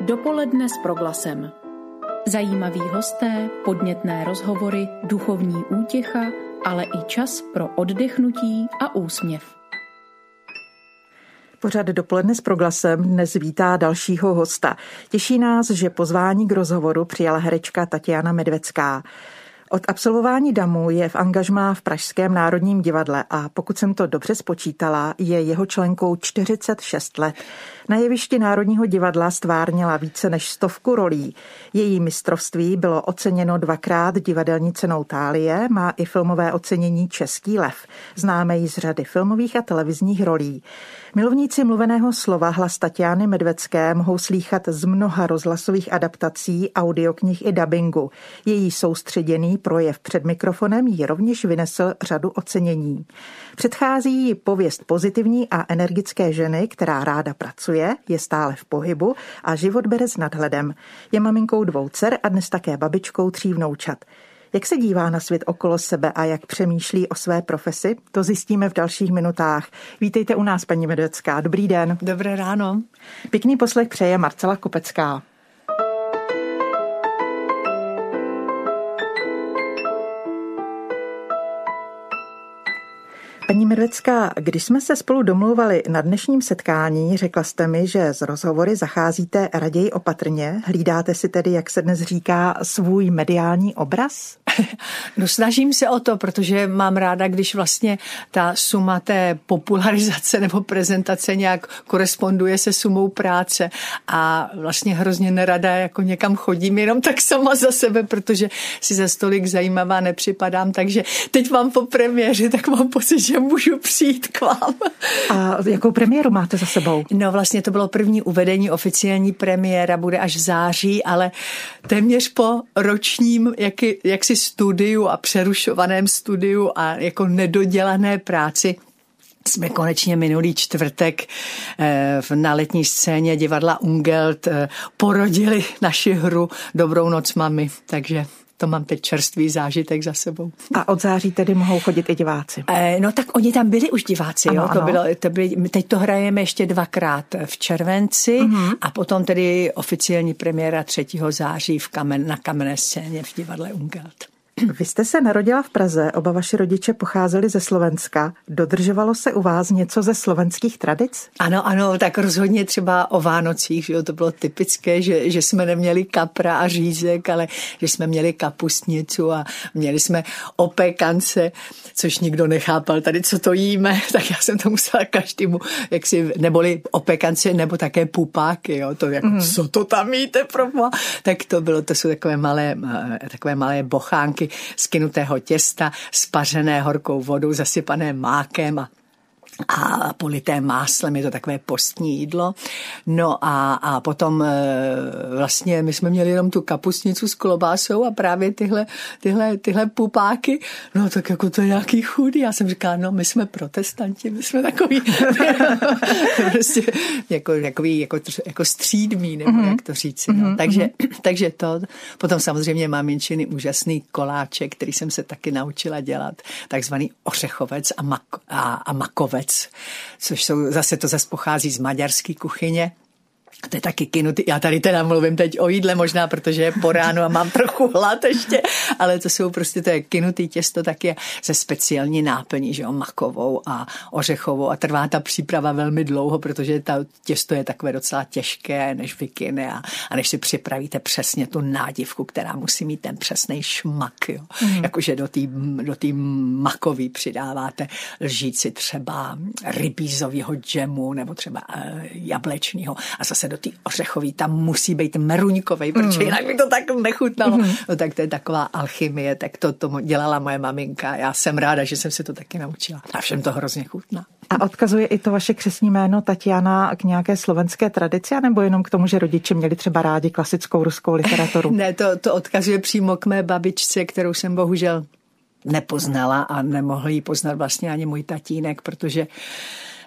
Dopoledne s proglasem. Zajímaví hosté, podnětné rozhovory, duchovní útěcha, ale i čas pro oddechnutí a úsměv. Pořad dopoledne s proglasem dnes vítá dalšího hosta. Těší nás, že pozvání k rozhovoru přijala herečka Tatiana Medvecká. Od absolvování DAMu je v angažmá v Pražském národním divadle a pokud jsem to dobře spočítala, je jeho členkou 46 let. Na jevišti Národního divadla stvárnila více než stovku rolí. Její mistrovství bylo oceněno dvakrát divadelní cenou Tálie, má i filmové ocenění Český lev. Známe ji z řady filmových a televizních rolí. Milovníci mluveného slova hlas Tatiany Medvecké mohou slýchat z mnoha rozhlasových adaptací, audioknih i dabingu. Její soustředěný projev před mikrofonem jí rovněž vynesl řadu ocenění. Předchází jí pověst pozitivní a energické ženy, která ráda pracuje, je stále v pohybu a život bere s nadhledem. Je maminkou dvou dcer a dnes také babičkou tří vnoučat. Jak se dívá na svět okolo sebe a jak přemýšlí o své profesi, to zjistíme v dalších minutách. Vítejte u nás, paní Medvecká. Dobrý den. Dobré ráno. Pěkný poslech přeje Marcela Kopecká. Paní Medvecká, když jsme se spolu domluvali na dnešním setkání, řekla jste mi, že z rozhovory zacházíte raději opatrně. Hlídáte si tedy, jak se dnes říká, svůj mediální obraz? No snažím se o to, protože mám ráda, když vlastně ta suma té popularizace nebo prezentace nějak koresponduje se sumou práce a vlastně hrozně nerada jako někam chodím jenom tak sama za sebe, protože si za stolik zajímavá nepřipadám, takže teď mám po premiéře, tak mám pocit, že můžu přijít k vám. A jakou premiéru máte za sebou? No vlastně to bylo první uvedení, oficiální premiéra bude až v září, ale téměř po ročním jaky, jaksi studiu a přerušovaném studiu a jako nedodělané práci. Jsme konečně minulý čtvrtek eh, na letní scéně divadla Ungelt eh, porodili naši hru Dobrou noc mami, takže to mám teď čerstvý zážitek za sebou. A od září tedy mohou chodit i diváci? Eh, no tak oni tam byli už diváci, ano, jo. To bylo, to byly, teď to hrajeme ještě dvakrát v červenci uh-huh. a potom tedy oficiální premiéra 3. září v kamen, na kamenné scéně v divadle Ungelt. Vy jste se narodila v Praze, oba vaši rodiče pocházeli ze Slovenska. Dodržovalo se u vás něco ze slovenských tradic? Ano, ano, tak rozhodně třeba o Vánocích, že jo, to bylo typické, že, že jsme neměli kapra a řízek, ale že jsme měli kapustnicu a měli jsme opekance, což nikdo nechápal tady, co to jíme, tak já jsem to musela každému, jak si, neboli opekance, nebo také pupáky, jo, to jako, mm. co to tam jíte, promo? Tak to bylo, to jsou takové malé, eh, takové malé bochánky, skinutého těsta, spařené horkou vodou, zasypané mákem a a polité máslem, je to takové postní jídlo. No a, a potom e, vlastně my jsme měli jenom tu kapustnicu s klobásou a právě tyhle, tyhle, tyhle pupáky, no tak jako to je nějaký chudý. Já jsem říkala, no my jsme protestanti, my jsme takový prostě jako, takový jako, jako střídmý, nebo mm-hmm. jak to říci. No. Mm-hmm. Takže, takže to, potom samozřejmě mám jenčiny úžasný koláček, který jsem se taky naučila dělat, takzvaný ořechovec a, mak, a, a makovec což jsou, zase to zase pochází z maďarské kuchyně. To je taky kinutý. Já tady teda mluvím teď o jídle možná, protože je po ránu a mám trochu hlad ještě, ale to jsou prostě, to je kinutý těsto taky ze speciální náplní, že jo, makovou a ořechovou a trvá ta příprava velmi dlouho, protože ta těsto je takové docela těžké, než vykyne a, a než si připravíte přesně tu nádivku, která musí mít ten přesný šmak, jo. Mm. Jakože do té do tý makový přidáváte lžíci třeba rybízového džemu nebo třeba uh, jablečního a zase do té ořechový, tam musí být meruňkový, protože mm. jinak by to tak nechutnalo. Mm. No tak to je taková alchymie, tak to, to dělala moje maminka. Já jsem ráda, že jsem se to taky naučila. A všem to hrozně chutná. A odkazuje i to vaše křesní jméno Tatiana k nějaké slovenské tradici, nebo jenom k tomu, že rodiče měli třeba rádi klasickou ruskou literaturu? ne, to, to odkazuje přímo k mé babičce, kterou jsem bohužel nepoznala a nemohl ji poznat vlastně ani můj tatínek, protože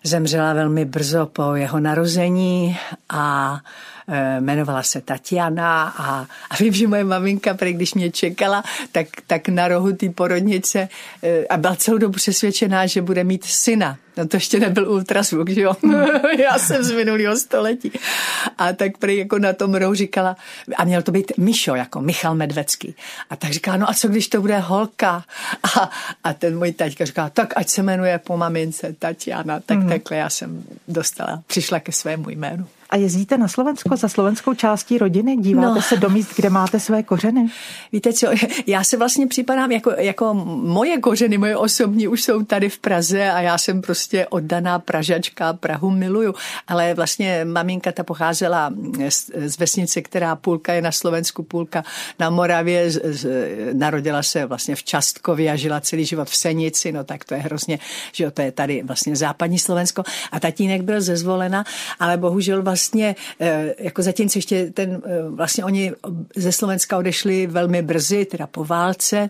zemřela velmi brzo po jeho narození a Eh, jmenovala se Tatiana a, a vím, že moje maminka, když mě čekala, tak, tak na rohu té porodnice eh, a byla celou dobu přesvědčená, že bude mít syna. No to ještě nebyl ultrasvuk, že jo? Já jsem z minulého století. A tak prý jako na tom rohu říkala, a měl to být Mišo, jako Michal Medvecký. A tak říkala, no a co když to bude holka? A, a ten můj taťka říká, tak ať se jmenuje po mamince Tatiana. Tak mm. Takhle já jsem dostala, přišla ke svému jménu. A jezdíte na Slovensko za slovenskou částí rodiny? Díváte no. se do míst, kde máte své kořeny? Víte co, já se vlastně připadám jako, jako moje kořeny, moje osobní už jsou tady v Praze a já jsem prostě oddaná Pražačka, Prahu miluju. Ale vlastně maminka ta pocházela z, z vesnice, která půlka je na Slovensku, půlka na Moravě. Z, z, narodila se vlastně v Častkově a žila celý život v Senici, no tak to je hrozně, že to je tady vlastně západní Slovensko. A tatínek byl ze Zvolena, ale bohužel vlastně vlastně, eh, jako zatímco ještě ten, eh, vlastně oni ze Slovenska odešli velmi brzy, teda po válce,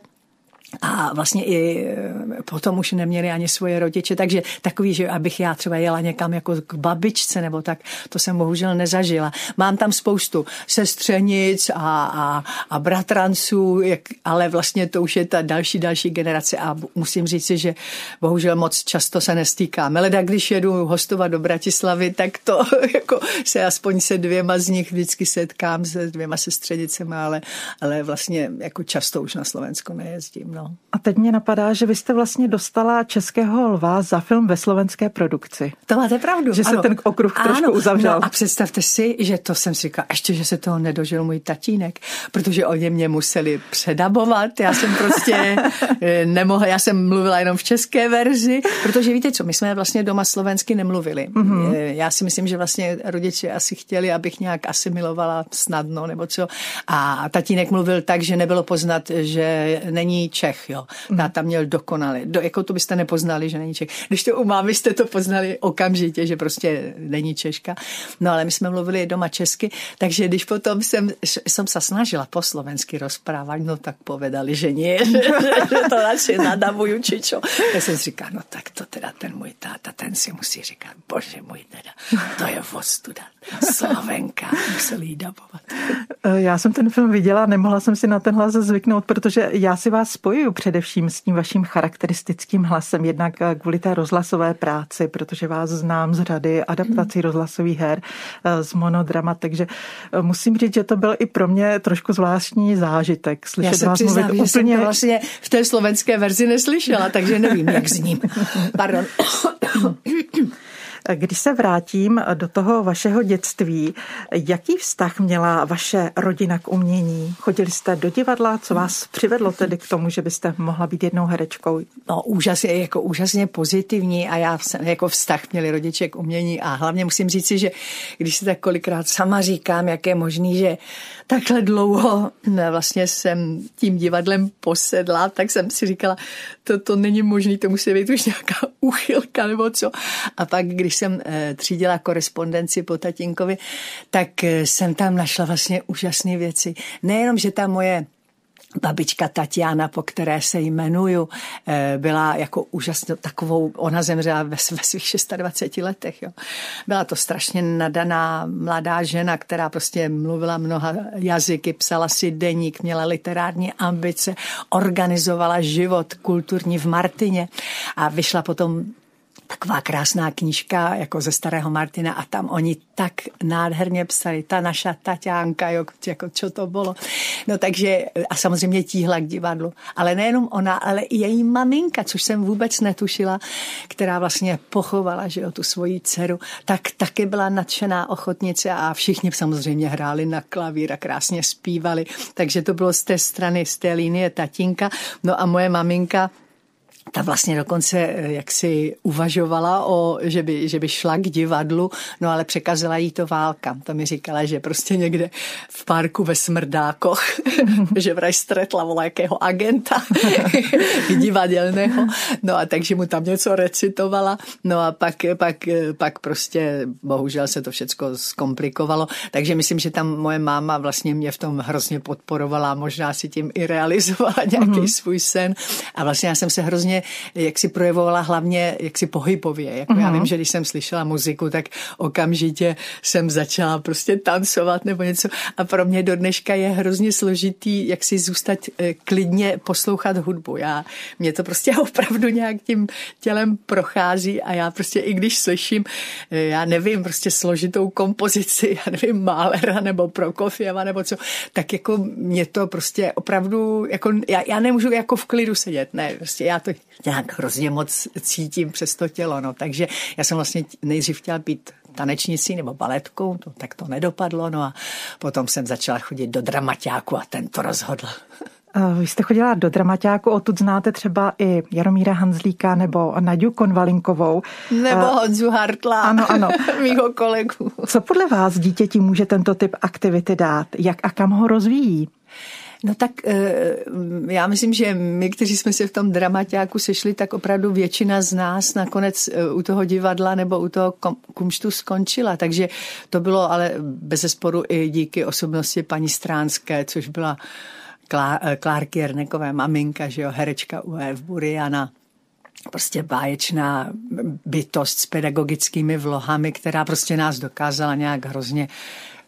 a vlastně i eh, potom už neměli ani svoje rodiče, takže takový, že abych já třeba jela někam jako k babičce nebo tak, to jsem bohužel nezažila. Mám tam spoustu sestřenic a, a, a bratranců, jak, ale vlastně to už je ta další, další generace a musím říct si, že bohužel moc často se nestýkáme. Leda, když jedu hostovat do Bratislavy, tak to jako se aspoň se dvěma z nich vždycky setkám, se dvěma sestřenicemi, ale, ale vlastně jako často už na Slovensko nejezdím. No. No. A teď mě napadá, že vy jste vlastně dostala Českého lva za film ve slovenské produkci. To máte pravdu. Že ano. se ten okruh ano. trošku uzavřel. No a představte si, že to jsem si říkala, ještě, že se toho nedožil můj tatínek, protože oni mě museli předabovat. Já jsem prostě eh, nemohla, já jsem mluvila jenom v české verzi, protože víte co, my jsme vlastně doma slovensky nemluvili. Mm-hmm. Já si myslím, že vlastně rodiče asi chtěli, abych nějak asimilovala snadno nebo co. A tatínek mluvil tak, že nebylo poznat, že není Čech Čech, jo. Táta měl dokonale. Do, jako to byste nepoznali, že není Čech. Když to u mámy jste to poznali okamžitě, že prostě není Češka. No ale my jsme mluvili doma česky, takže když potom jsem, jsem se snažila po slovensky rozprávat, no tak povedali, že nie, že to radši nadavuju, či čo. Já jsem si říkala, no tak to teda ten můj táta, ten si musí říkat, bože můj teda, to je vostuda. Slovenka, museli jí dabovat. Já jsem ten film viděla, nemohla jsem si na ten hlas zvyknout, protože já si vás spojuji spojuju především s tím vaším charakteristickým hlasem, jednak kvůli té rozhlasové práci, protože vás znám z řady adaptací mm. rozhlasových her, eh, z monodrama, takže eh, musím říct, že to byl i pro mě trošku zvláštní zážitek. Slyšet Já se vás přiznám, mluvit že úplně... jsem to vlastně v té slovenské verzi neslyšela, takže nevím, jak s ním. Pardon. Když se vrátím do toho vašeho dětství, jaký vztah měla vaše rodina k umění? Chodili jste do divadla? Co vás přivedlo tedy k tomu, že byste mohla být jednou herečkou? No úžasně, jako úžasně pozitivní a já jsem jako vztah měli rodiče k umění a hlavně musím říci, že když si tak kolikrát sama říkám, jak je možný, že takhle dlouho vlastně jsem tím divadlem posedla, tak jsem si říkala, to, to není možný, to musí být už nějaká úchylka nebo co. A pak, když jsem eh, třídila korespondenci po tatínkovi, tak eh, jsem tam našla vlastně úžasné věci. Nejenom, že ta moje babička Tatiana, po které se jmenuju, eh, byla jako úžasně takovou, ona zemřela ve, ve svých 26 letech. Jo. Byla to strašně nadaná mladá žena, která prostě mluvila mnoha jazyky, psala si deník, měla literární ambice, organizovala život kulturní v Martině a vyšla potom taková krásná knížka jako ze starého Martina a tam oni tak nádherně psali, ta naša Tatiánka, jako, čo to bylo. No takže a samozřejmě tíhla k divadlu. Ale nejenom ona, ale i její maminka, což jsem vůbec netušila, která vlastně pochovala, že jo, tu svoji dceru, tak taky byla nadšená ochotnice a všichni samozřejmě hráli na klavír a krásně zpívali. Takže to bylo z té strany, z té linie tatínka. No a moje maminka ta vlastně dokonce eh, jak si uvažovala, o, že, by, že by šla k divadlu, no ale překazila jí to válka. To mi říkala, že prostě někde v parku ve Smrdákoch, že vraj stretla volákého agenta divadelného, no a takže mu tam něco recitovala, no a pak, pak, pak prostě bohužel se to všecko zkomplikovalo, takže myslím, že tam moje máma vlastně mě v tom hrozně podporovala, možná si tím i realizovala nějaký mm-hmm. svůj sen a vlastně já jsem se hrozně mě jak si projevovala hlavně jak si pohybově. Jako mm-hmm. Já mhm. vím, že když jsem slyšela muziku, tak okamžitě jsem začala prostě tancovat nebo něco. A pro mě do dneška je hrozně složitý, jak si zůstat eh, klidně poslouchat hudbu. Já, mě to prostě opravdu nějak tím tělem prochází a já prostě i když slyším, eh, já nevím, prostě složitou kompozici, já nevím, Málera nebo Prokofěva nebo co, tak jako mě to prostě opravdu, jako já, já nemůžu jako v klidu sedět, ne, prostě já to nějak hrozně moc cítím přes to tělo, no, takže já jsem vlastně nejdřív chtěla být tanečnicí nebo baletkou, to, tak to nedopadlo, no a potom jsem začala chodit do dramaťáku a ten to rozhodl. Vy jste chodila do dramaťáku, odtud znáte třeba i Jaromíra Hanzlíka nebo Naďu Konvalinkovou. Nebo Honzu Hartla, ano, ano. mýho kolegu. Co podle vás dítěti může tento typ aktivity dát? Jak a kam ho rozvíjí? No tak eh, já myslím, že my, kteří jsme se v tom dramaťáku sešli, tak opravdu většina z nás nakonec eh, u toho divadla nebo u toho kumštu skončila. Takže to bylo ale bez zesporu i díky osobnosti paní Stránské, což byla eh, Klárky Jernekové maminka, že jo, herečka UF Buriana prostě báječná bytost s pedagogickými vlohami, která prostě nás dokázala nějak hrozně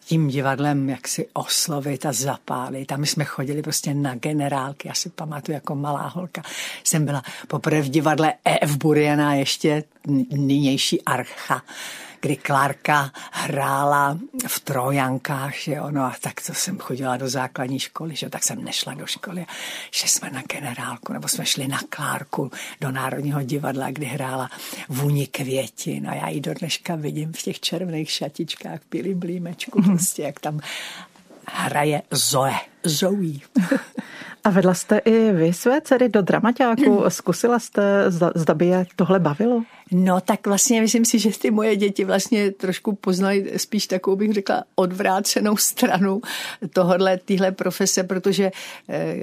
tím divadlem jak si oslovit a zapálit. A my jsme chodili prostě na generálky, já si pamatuju jako malá holka. Jsem byla poprvé v divadle E.F. Buriana, ještě nynější archa kdy Klárka hrála v Trojankách, že jo, no a tak to jsem chodila do základní školy, že tak jsem nešla do školy. Šli jsme na generálku, nebo jsme šli na Klárku do Národního divadla, kdy hrála Vůni květin a já ji do dneška vidím v těch červených šatičkách, pili blímečku, mhm. prostě jak tam hraje Zoe, Zoe. A vedla jste i vy své dcery do dramaťáku? Zkusila jste, zda by je tohle bavilo? No tak vlastně myslím si, že ty moje děti vlastně trošku poznaly spíš takovou, bych řekla, odvrácenou stranu tohodle, týhle profese, protože eh,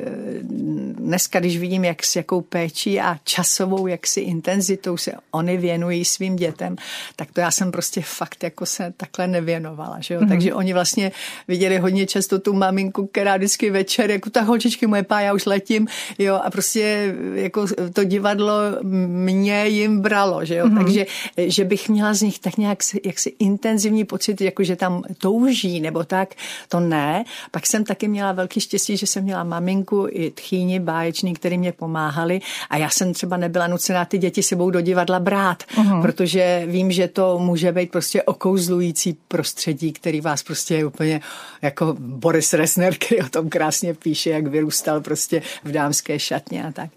dneska, když vidím, jak s jakou péčí a časovou, jaksi intenzitou se oni věnují svým dětem, tak to já jsem prostě fakt jako se takhle nevěnovala, že jo? Mm-hmm. Takže oni vlastně viděli hodně často tu maminku, která vždycky večer, jako ta holčičky moje pá, já už letím, jo, a prostě jako to divadlo mě jim bralo, že jo, mm-hmm. takže že bych měla z nich tak nějak jaksi intenzivní pocit, jako že tam touží nebo tak, to ne. Pak jsem taky měla velký štěstí, že jsem měla maminku i tchýni báječný, který mě pomáhali a já jsem třeba nebyla nucená ty děti sebou do divadla brát, mm-hmm. protože vím, že to může být prostě okouzlující prostředí, který vás prostě je úplně jako Boris Resner, který o tom krásně píše, jak vyrůstal prostě v dámské šatně a tak.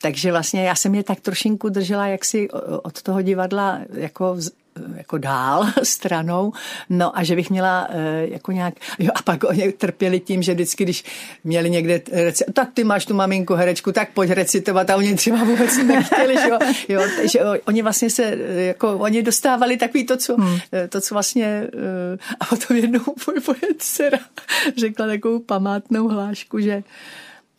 Takže vlastně já jsem je tak trošinku držela jaksi od toho divadla jako jako dál stranou, no a že bych měla e, jako nějak, jo a pak oni trpěli tím, že vždycky, když měli někde reci, tak ty máš tu maminku herečku, tak pojď recitovat. A oni třeba vůbec nechtěli, že jo, jo takže oni vlastně se, jako oni dostávali takový to, co, hmm. To, co vlastně a potom jednou můj dcera řekla takovou památnou hlášku, že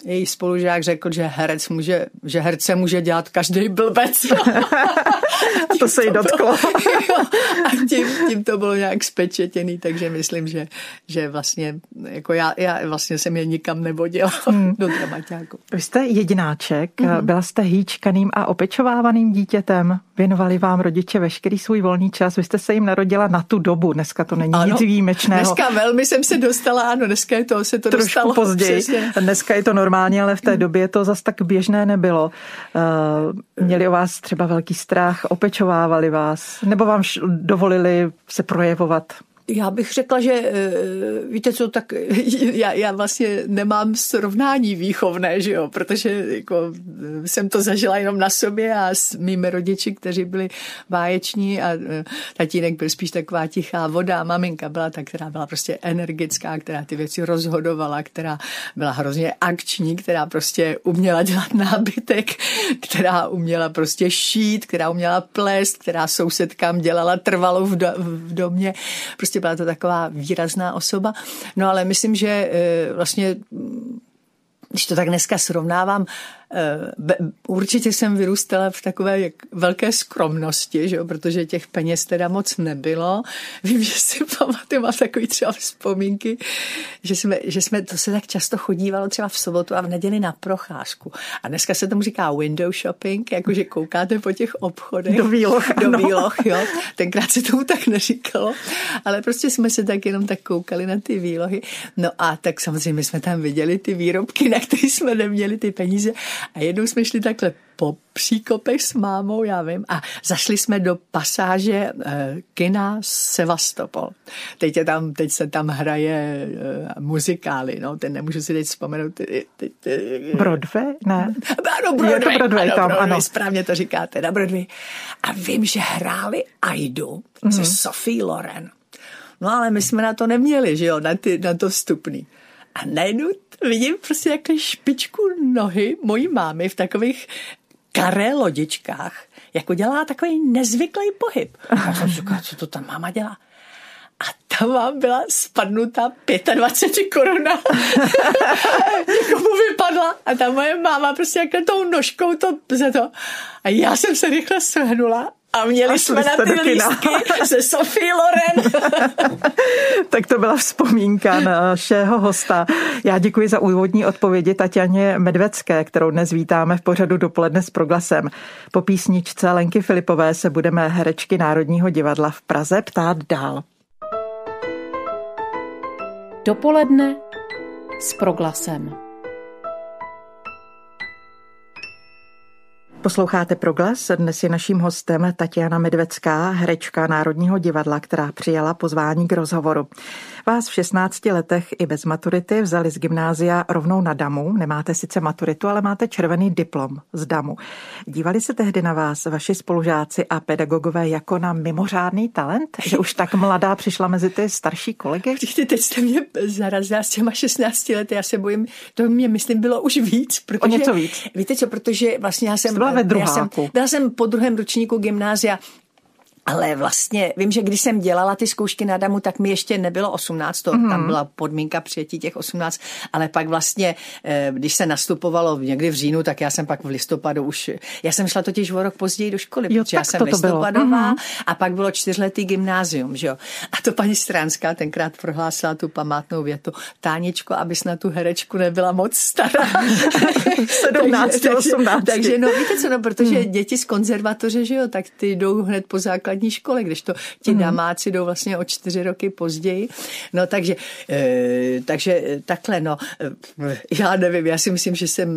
její spolužák řekl, že herec může, že herce může dělat každý blbec. a to se jí dotklo. a tím, tím to bylo nějak spečetěný, takže myslím, že, že vlastně, jako já, já vlastně jsem je nikam nevodila hmm. do dramaťáku. Vy jste jedináček, hmm. byla jste hýčkaným a opečovávaným dítětem, věnovali vám rodiče veškerý svůj volný čas, vy jste se jim narodila na tu dobu, dneska to není ano, nic výjimečného. Dneska velmi jsem se dostala, ano, dneska je to, se to Trošku dostalo. později, přesně. dneska je to normálně, ale v té době to zas tak běžné nebylo. Uh, měli o vás třeba velký strach, opečovávali vás, nebo vám dovolili se projevovat? Já bych řekla, že eh, víte co, tak já, já vlastně nemám srovnání výchovné, že jo, protože jako eh, jsem to zažila jenom na sobě a s mými rodiči, kteří byli báječní a eh, tatínek byl spíš taková tichá voda a maminka byla ta, která byla prostě energická, která ty věci rozhodovala, která byla hrozně akční, která prostě uměla dělat nábytek, která uměla prostě šít, která uměla plést, která sousedkám dělala trvalo v, do, v domě. Prostě prostě byla to taková výrazná osoba. No ale myslím, že eh, vlastně když to tak dneska srovnávám, určitě jsem vyrůstala v takové velké skromnosti, že jo, protože těch peněz teda moc nebylo. Vím, že si pamatuju, mám takový třeba vzpomínky, že jsme, že jsme, to se tak často chodívalo třeba v sobotu a v neděli na procházku. A dneska se tomu říká window shopping, jakože koukáte po těch obchodech. Do výloh. Do výloh, jo. Tenkrát se tomu tak neříkalo, ale prostě jsme se tak jenom tak koukali na ty výlohy. No a tak samozřejmě jsme tam viděli ty výrobky, na které jsme neměli ty peníze a jednou jsme šli takhle po příkopech s mámou, já vím, a zašli jsme do pasáže eh, kina Sevastopol. Teď, je tam, teď se tam hraje eh, muzikály, no, ten nemůžu si teď vzpomenout. Teď, teď, Broadway? Ne. Ano, Broadway, je to Broadway ano, tam, Broadway, ano. správně to říkáte, na Broadway. A vím, že hráli Aidu mm-hmm. se Sophie Loren. No ale my jsme na to neměli, že jo, na, ty, na to vstupný. A najednou vidím prostě takhle špičku nohy mojí mámy v takových karé lodičkách, jako dělá takový nezvyklý pohyb. A jsem říkala, co to tam máma dělá? A tam vám byla spadnutá 25 koruna. Někomu vypadla a ta moje máma prostě jako tou nožkou to, za to. A já jsem se rychle shrnula a měli a jsme na ty lístky se Sophie Loren. tak to byla vzpomínka našeho hosta. Já děkuji za úvodní odpovědi Tatianě Medvecké, kterou dnes vítáme v pořadu dopoledne s proglasem. Po písničce Lenky Filipové se budeme herečky Národního divadla v Praze ptát dál. Dopoledne s proglasem. Posloucháte Proglas. Dnes je naším hostem Tatiana Medvecká, herečka Národního divadla, která přijala pozvání k rozhovoru. Vás v 16 letech i bez maturity vzali z gymnázia rovnou na DAMu. Nemáte sice maturitu, ale máte červený diplom z DAMu. Dívali se tehdy na vás vaši spolužáci a pedagogové jako na mimořádný talent, že už tak mladá přišla mezi ty starší kolegy? Počkejte, teď jste mě zarazila s těma 16 lety, já se bojím, to mě myslím bylo už víc. Protože, o něco víc. Víte co, protože vlastně já jsem... Byla ve já jsem, byla jsem po druhém ročníku gymnázia ale vlastně vím, že když jsem dělala ty zkoušky na Damu, tak mi ještě nebylo 18, to, mm. tam byla podmínka přijetí těch 18, ale pak vlastně, eh, když se nastupovalo někdy v říjnu, tak já jsem pak v listopadu už, já jsem šla totiž o rok později do školy, jo, protože já jsem listopadová mm. a pak bylo čtyřletý gymnázium, že jo. A to paní Stránská tenkrát prohlásila tu památnou větu, Táničko, abys na tu herečku nebyla moc stará. 17, takže, 18. Takže, takže no víte co, no, protože mm. děti z konzervatoře, že jo, tak ty jdou hned po základní základní škole, když to ti mm. damáci jdou vlastně o čtyři roky později. No takže, e, takže takhle, no, e, já nevím, já si myslím, že jsem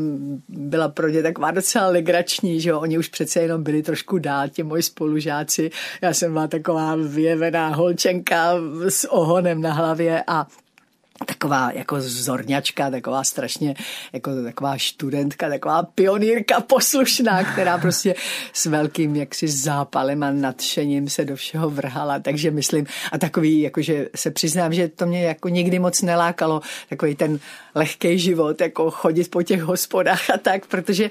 byla pro ně taková docela legrační, že jo, oni už přece jenom byli trošku dál, ti moji spolužáci. Já jsem byla taková vyjevená holčenka s ohonem na hlavě a taková jako zorňačka, taková strašně, jako taková študentka, taková pionýrka poslušná, která prostě s velkým jaksi zápalem a nadšením se do všeho vrhala, takže myslím, a takový, jakože se přiznám, že to mě jako nikdy moc nelákalo, takový ten lehký život, jako chodit po těch hospodách a tak, protože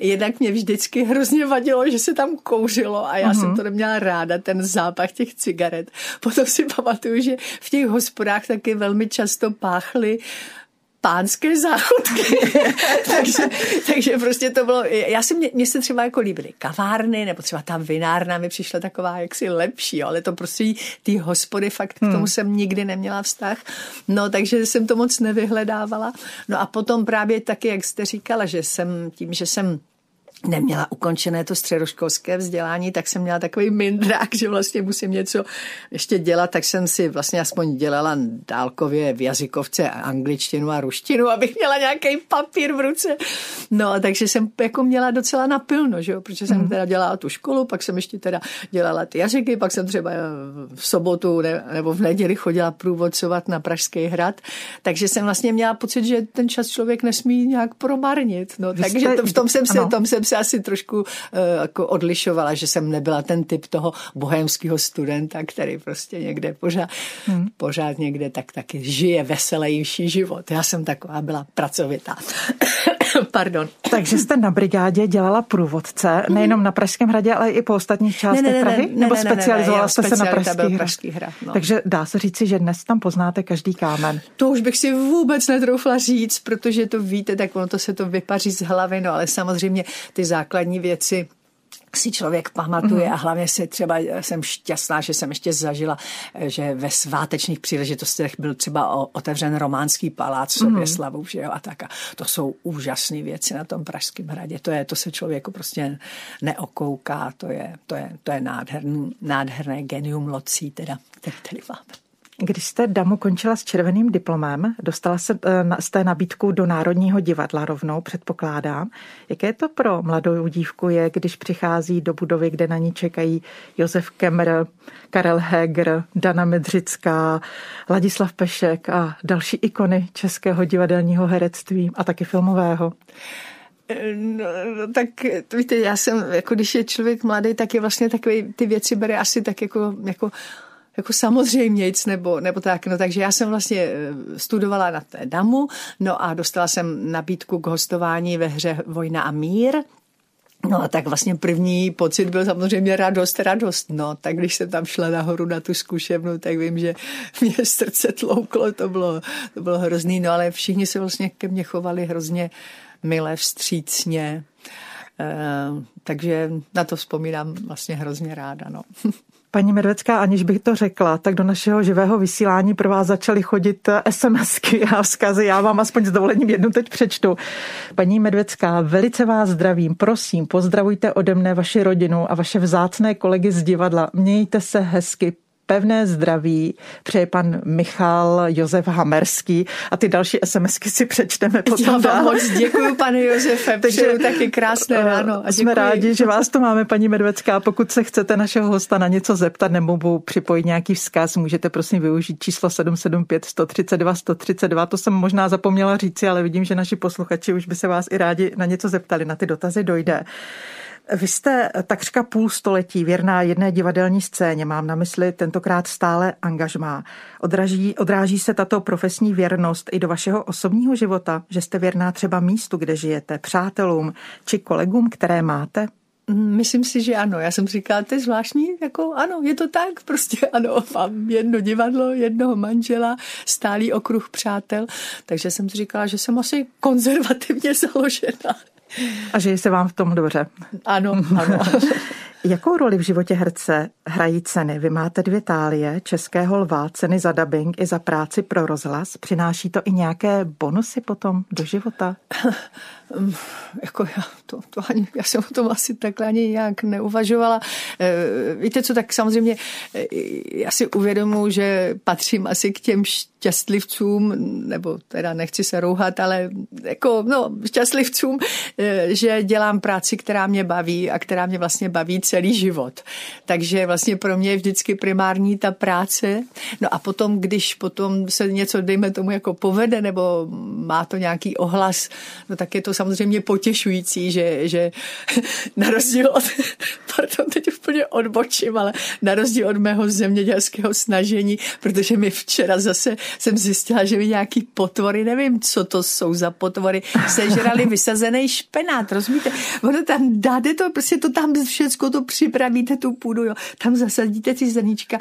jednak mě vždycky hrozně vadilo, že se tam kouřilo a já uh-huh. jsem mhm. to neměla ráda, ten zápach těch cigaret. Potom si pamatuju, že v těch hospodách taky velmi často páchly pánské záchodky. takže, takže prostě to bylo, já si mě, mě se třeba jako líbily kavárny, nebo třeba ta vinárna mi přišla taková jaksi lepší, ale to prostě ty hospody fakt k tomu hmm. jsem nikdy neměla vztah. No, takže jsem to moc nevyhledávala. No a potom právě taky, jak jste říkala, že jsem tím, že jsem neměla ukončené to středoškolské vzdělání, tak jsem měla takový mindrák, že vlastně musím něco ještě dělat, tak jsem si vlastně aspoň dělala dálkově v jazykovce angličtinu a ruštinu, abych měla nějaký papír v ruce. No, takže jsem jako měla docela napilno, že jo, protože jsem mhm. teda dělala tu školu, pak jsem ještě teda dělala ty jazyky, pak jsem třeba v sobotu ne, nebo v neděli chodila průvodcovat na Pražský hrad, takže jsem vlastně měla pocit, že ten čas člověk nesmí nějak promarnit. No, takže to, v tom jsem se, tom jsem se asi trošku uh, jako odlišovala, že jsem nebyla ten typ toho bohemského studenta, který prostě někde pořád, hmm. pořád někde tak taky žije veselější život. Já jsem taková byla pracovitá. Pardon. Takže jste na brigádě dělala průvodce, mhm. nejenom na Pražském hradě, ale i po ostatních částech ne, ne, ne, Prahy? Ne, Nebo ne, specializovala ne, ne, jste se na Pražský hrad? Pražský hrad no. Takže dá se říci, že dnes tam poznáte každý kámen. To už bych si vůbec netroufla říct, protože to víte, tak ono to se to vypaří z hlavy, no ale samozřejmě ty základní věci si člověk pamatuje mm. a hlavně si třeba jsem šťastná, že jsem ještě zažila, že ve svátečných příležitostech byl třeba otevřen románský palác Soběslavu, mm. že jo, a tak. A to jsou úžasné věci na tom Pražském hradě. To je, to se člověku prostě neokouká, to je, to je, to je nádherný, nádherné genium locí, teda, který tady máme. Když jste Damu končila s červeným diplomem, dostala se eh, z té nabídku do Národního divadla rovnou, předpokládám. Jaké to pro mladou dívku je, když přichází do budovy, kde na ní čekají Josef Kemr, Karel Heger, Dana Medřická, Ladislav Pešek a další ikony českého divadelního herectví a taky filmového? No, tak víte, já jsem, jako když je člověk mladý, tak je vlastně takový, ty věci bere asi tak jako, jako jako samozřejmějc nebo, nebo tak. No, takže já jsem vlastně eh, studovala na té damu, no a dostala jsem nabídku k hostování ve hře Vojna a mír. No a tak vlastně první pocit byl samozřejmě radost, radost. No, tak když jsem tam šla nahoru na tu zkušebnu, tak vím, že mě srdce tlouklo, to bylo, to bylo hrozný, no ale všichni se vlastně ke mně chovali hrozně milé, vstřícně. E, takže na to vzpomínám vlastně hrozně ráda, no. Paní Medvecká, aniž bych to řekla, tak do našeho živého vysílání pro vás začaly chodit eh, SMSky a vzkazy. Já vám aspoň s dovolením jednu teď přečtu. Paní Medvecká, velice vás zdravím. Prosím, pozdravujte ode mne vaši rodinu a vaše vzácné kolegy z divadla. Mějte se hezky, pevné zdraví přeje pan Michal Josef Hamerský a ty další SMSky si přečteme potom Já vám dál. moc děkuji, pane Josefe, přeju taky krásné ráno. A Jsme rádi, že vás tu máme, paní Medvecká. Pokud se chcete našeho hosta na něco zeptat nebo připojit nějaký vzkaz, můžete prosím využít číslo 775 132 132. To jsem možná zapomněla říci, ale vidím, že naši posluchači už by se vás i rádi na něco zeptali. Na ty dotazy dojde. Vy jste takřka půl století věrná jedné divadelní scéně, mám na mysli tentokrát stále angažmá. Odráží, odráží se tato profesní věrnost i do vašeho osobního života, že jste věrná třeba místu, kde žijete, přátelům či kolegům, které máte? Myslím si, že ano. Já jsem říkala, to je zvláštní, jako ano, je to tak, prostě ano, mám jedno divadlo, jednoho manžela, stálý okruh přátel, takže jsem si říkala, že jsem asi konzervativně založená. A že se vám v tom dobře. Ano, ano. Jakou roli v životě herce hrají ceny? Vy máte dvě tálie, Českého lva, ceny za dubbing i za práci pro rozhlas. Přináší to i nějaké bonusy potom do života? jako já, to, to ani, já jsem o tom asi takhle ani nějak neuvažovala. Eh, víte co, tak samozřejmě eh, já si uvědomuji, že patřím asi k těm šťastlivcům, nebo teda nechci se rouhat, ale jako, no, šťastlivcům, eh, že dělám práci, která mě baví a která mě vlastně baví celý život. Takže vlastně pro mě je vždycky primární ta práce. No a potom, když potom se něco, dejme tomu, jako povede, nebo má to nějaký ohlas, no tak je to samozřejmě potěšující, že, že na rozdíl od, pardon, teď úplně odbočím, ale na rozdíl od mého zemědělského snažení, protože mi včera zase jsem zjistila, že mi nějaký potvory, nevím, co to jsou za potvory, sežrali vysazený špenát, rozumíte? Ono tam dáte to, prostě to tam všechno to připravíte, tu půdu, jo. tam zasadíte ty zrníčka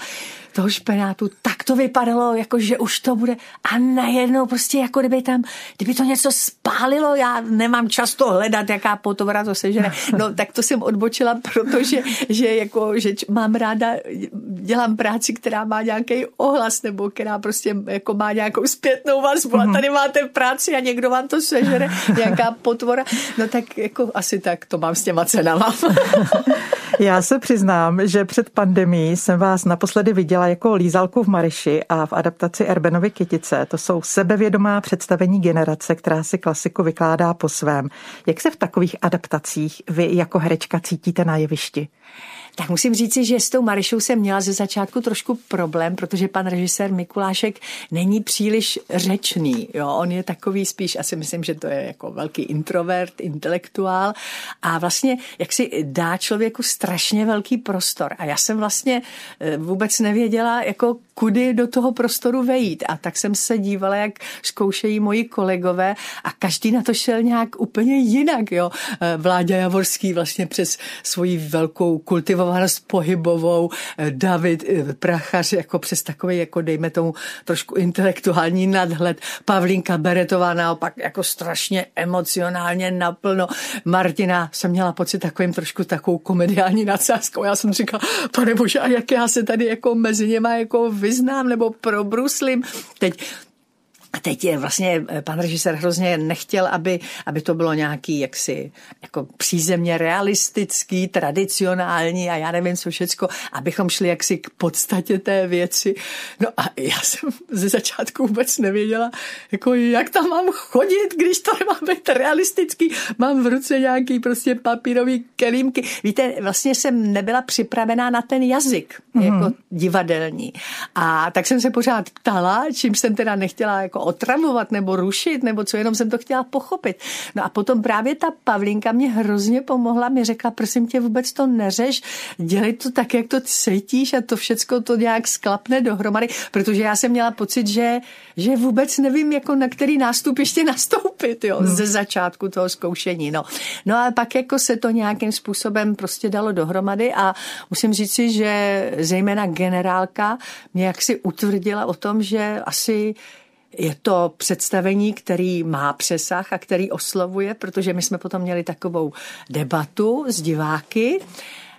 toho špenátu, tak to vypadalo, jako že už to bude a najednou prostě jako kdyby tam, kdyby to něco spálilo, já nemám čas to hledat, jaká potvora to sežere. No tak to jsem odbočila, protože že jako, že mám ráda, dělám práci, která má nějaký ohlas, nebo která prostě jako má nějakou zpětnou vazbu a tady máte práci a někdo vám to sežere, nějaká potvora. No tak jako asi tak to mám s těma cenama. Já se přiznám, že před pandemí jsem vás naposledy viděla jako lízalku v Mariši a v adaptaci Erbenovy kytice. To jsou sebevědomá představení generace, která si klasiku vykládá po svém. Jak se v takových adaptacích vy jako herečka cítíte na jevišti? Tak musím říci, že s tou Marišou jsem měla ze začátku trošku problém, protože pan režisér Mikulášek není příliš řečný. Jo? On je takový spíš, asi myslím, že to je jako velký introvert, intelektuál a vlastně jak si dá člověku strašně velký prostor. A já jsem vlastně eh, vůbec nevěděla, jako kudy do toho prostoru vejít. A tak jsem se dívala, jak zkoušejí moji kolegové a každý na to šel nějak úplně jinak. Jo? Eh, Vláďa Javorský vlastně přes svoji velkou kultivovanost pohybovou, eh, David eh, Prachař jako přes takový, jako dejme tomu, trošku intelektuální nadhled, Pavlínka Beretová naopak jako strašně emocionálně naplno. Martina jsem měla pocit takovým trošku takovou komediální nadsázkou. Já jsem říkala, pane bože, a jak já se tady jako mezi něma jako vyznám nebo probruslím. Teď a teď je vlastně eh, pan režisér hrozně nechtěl, aby, aby to bylo nějaký jaksi jako přízemně realistický, tradicionální a já nevím co všecko, abychom šli jaksi k podstatě té věci. No a já jsem ze začátku vůbec nevěděla, jako jak tam mám chodit, když to nemá být realistický. Mám v ruce nějaký prostě papírový kelímky. Víte, vlastně jsem nebyla připravená na ten jazyk, mm-hmm. jako divadelní. A tak jsem se pořád ptala, čím jsem teda nechtěla jako otravovat nebo rušit, nebo co, jenom jsem to chtěla pochopit. No a potom právě ta Pavlinka mě hrozně pomohla, mi řekla, prosím tě, vůbec to neřeš, dělej to tak, jak to cítíš a to všecko to nějak sklapne dohromady, protože já jsem měla pocit, že, že vůbec nevím, jako na který nástup ještě nastoupit, jo, hmm. ze začátku toho zkoušení, no. No a pak jako se to nějakým způsobem prostě dalo dohromady a musím říct si, že zejména generálka mě jaksi utvrdila o tom, že asi je to představení, který má přesah a který oslovuje, protože my jsme potom měli takovou debatu s diváky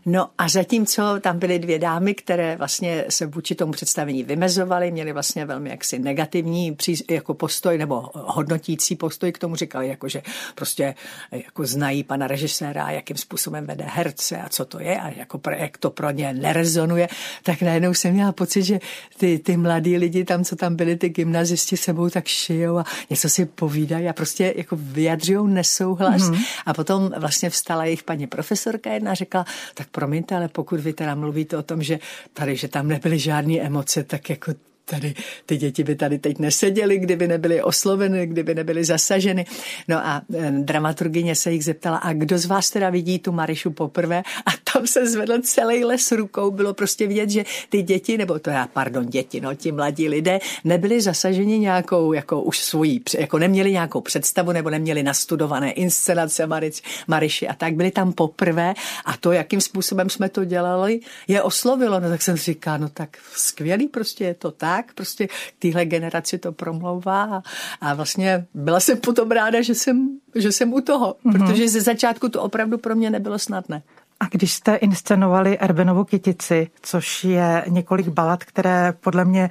No a zatímco tam byly dvě dámy, které vlastně se vůči tomu představení vymezovaly, měly vlastně velmi jaksi negativní jako postoj nebo hodnotící postoj k tomu říkali, jako že prostě jako znají pana režiséra, jakým způsobem vede herce a co to je a jako jak to pro ně nerezonuje, tak najednou jsem měla pocit, že ty, ty mladí lidi tam, co tam byli, ty gymnazisti sebou tak šijou a něco si povídají a prostě jako vyjadřují nesouhlas. Mm-hmm. A potom vlastně vstala jejich paní profesorka jedna a řekla, tak promiňte, ale pokud vy teda mluvíte o tom, že tady, že tam nebyly žádné emoce, tak jako tady ty děti by tady teď neseděly, kdyby nebyly osloveny, kdyby nebyly zasaženy. No a e, dramaturgině se jich zeptala, a kdo z vás teda vidí tu Marišu poprvé? A tam se zvedl celý les rukou, bylo prostě vidět, že ty děti, nebo to já, pardon, děti, no, ti mladí lidé, nebyli zasaženi nějakou, jako už svojí, jako neměli nějakou představu, nebo neměli nastudované inscenace Marič, Mariši a tak, byli tam poprvé a to, jakým způsobem jsme to dělali, je oslovilo. No tak jsem říká, no tak skvělý prostě je to tak, tak, prostě k téhle generaci to promlouvá a, vlastně byla jsem potom ráda, že jsem, že jsem u toho, mm-hmm. protože ze začátku to opravdu pro mě nebylo snadné. A když jste inscenovali Erbenovu kytici, což je několik balad, které podle mě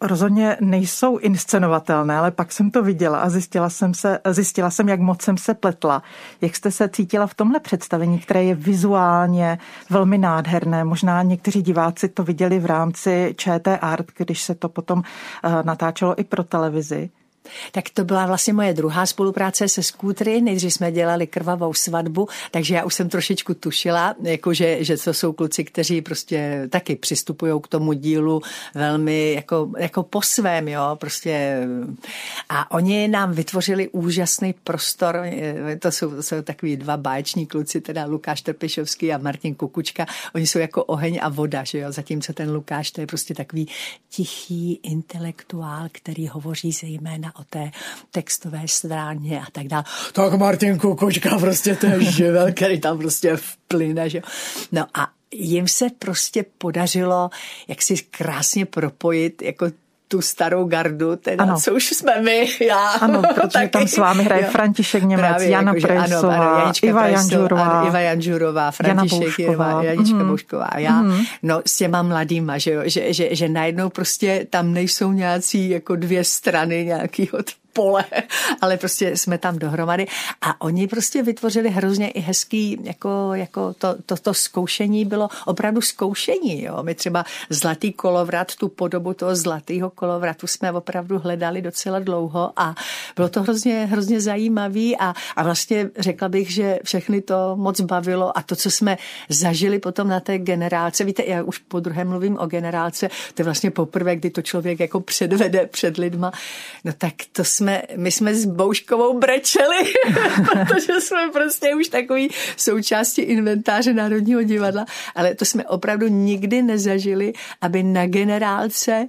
rozhodně nejsou inscenovatelné, ale pak jsem to viděla a zjistila jsem, se, zjistila jsem, jak moc jsem se pletla. Jak jste se cítila v tomhle představení, které je vizuálně velmi nádherné. Možná někteří diváci to viděli v rámci ČT Art, když se to potom eh, natáčelo i pro televizi. Tak to byla vlastně moje druhá spolupráce se skútry. Nejdřív jsme dělali krvavou svatbu, takže já už jsem trošičku tušila, jako že, že to jsou kluci, kteří prostě taky přistupují k tomu dílu velmi jako, jako po svém, jo, prostě. A oni nám vytvořili úžasný prostor, to jsou, to jsou takový dva báječní kluci, teda Lukáš Trpišovský a Martin Kukučka, oni jsou jako oheň a voda, že jo, zatímco ten Lukáš, to je prostě takový tichý intelektuál, který hovoří zejména o té textové stráně a tak dále. Tak Martin Kukučka prostě to je živel, který tam prostě vplyne. Že? No a jim se prostě podařilo jak si krásně propojit jako tu starou gardu, teda, ano. co už jsme my, já. Ano, protože taky, tam s vámi hraje jo. František Němec, Právě, Jana jako, Prejsová, ano, ano, Iva Janžurová, Iva Janžurová, František Jana Janička mm. Boušková a já. Mm. No s těma mladýma, že, jo, že, že, že najednou prostě tam nejsou nějací jako dvě strany nějakého pole, ale prostě jsme tam dohromady a oni prostě vytvořili hrozně i hezký, jako, jako to, to, to zkoušení bylo opravdu zkoušení, jo. My třeba zlatý kolovrat, tu podobu toho zlatého kolovratu jsme opravdu hledali docela dlouho a bylo to hrozně, hrozně zajímavý a, a vlastně řekla bych, že všechny to moc bavilo a to, co jsme zažili potom na té generálce, víte, já už po druhé mluvím o generálce, to je vlastně poprvé, kdy to člověk jako předvede před lidma, no tak to jsme, my jsme s Bouškovou brečeli, protože jsme prostě už takový součástí inventáře Národního divadla, ale to jsme opravdu nikdy nezažili, aby na generálce